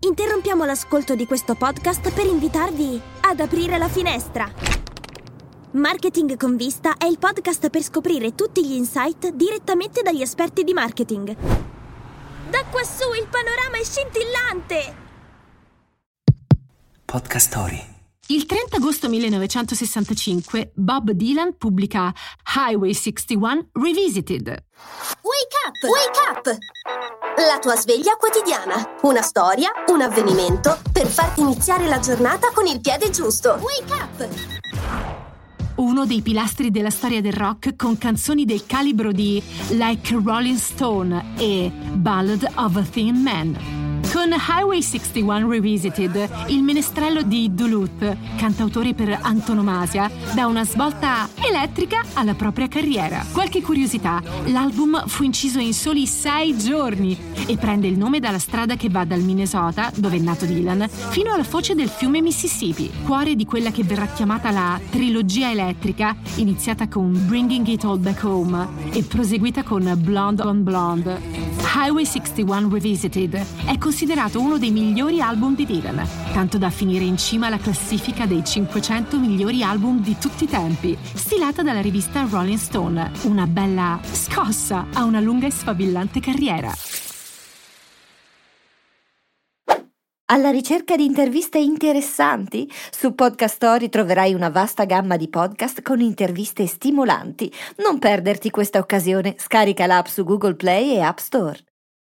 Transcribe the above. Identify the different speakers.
Speaker 1: Interrompiamo l'ascolto di questo podcast per invitarvi ad aprire la finestra. Marketing con vista è il podcast per scoprire tutti gli insight direttamente dagli esperti di marketing. Da quassù il panorama è scintillante!
Speaker 2: Podcast Story.
Speaker 3: Il 30 agosto 1965 Bob Dylan pubblica Highway 61 Revisited.
Speaker 4: Wake up! Wake up! La tua sveglia quotidiana. Una storia, un avvenimento per farti iniziare la giornata con il piede giusto. Wake up!
Speaker 3: Uno dei pilastri della storia del rock con canzoni del calibro di Like Rolling Stone e Ballad of a Thin Man. Con Highway 61 Revisited, il menestrello di Duluth, cantautore per antonomasia, dà una svolta elettrica alla propria carriera. Qualche curiosità, l'album fu inciso in soli sei giorni e prende il nome dalla strada che va dal Minnesota, dove è nato Dylan, fino alla foce del fiume Mississippi, cuore di quella che verrà chiamata la trilogia elettrica, iniziata con Bringing It All Back Home e proseguita con Blonde on Blonde. Highway 61 Revisited è considerato uno dei migliori album di Dylan, tanto da finire in cima alla classifica dei 500 migliori album di tutti i tempi, stilata dalla rivista Rolling Stone, una bella scossa a una lunga e sfavillante carriera.
Speaker 5: Alla ricerca di interviste interessanti? Su Podcast Story troverai una vasta gamma di podcast con interviste stimolanti. Non perderti questa occasione. Scarica l'app su Google Play e App Store.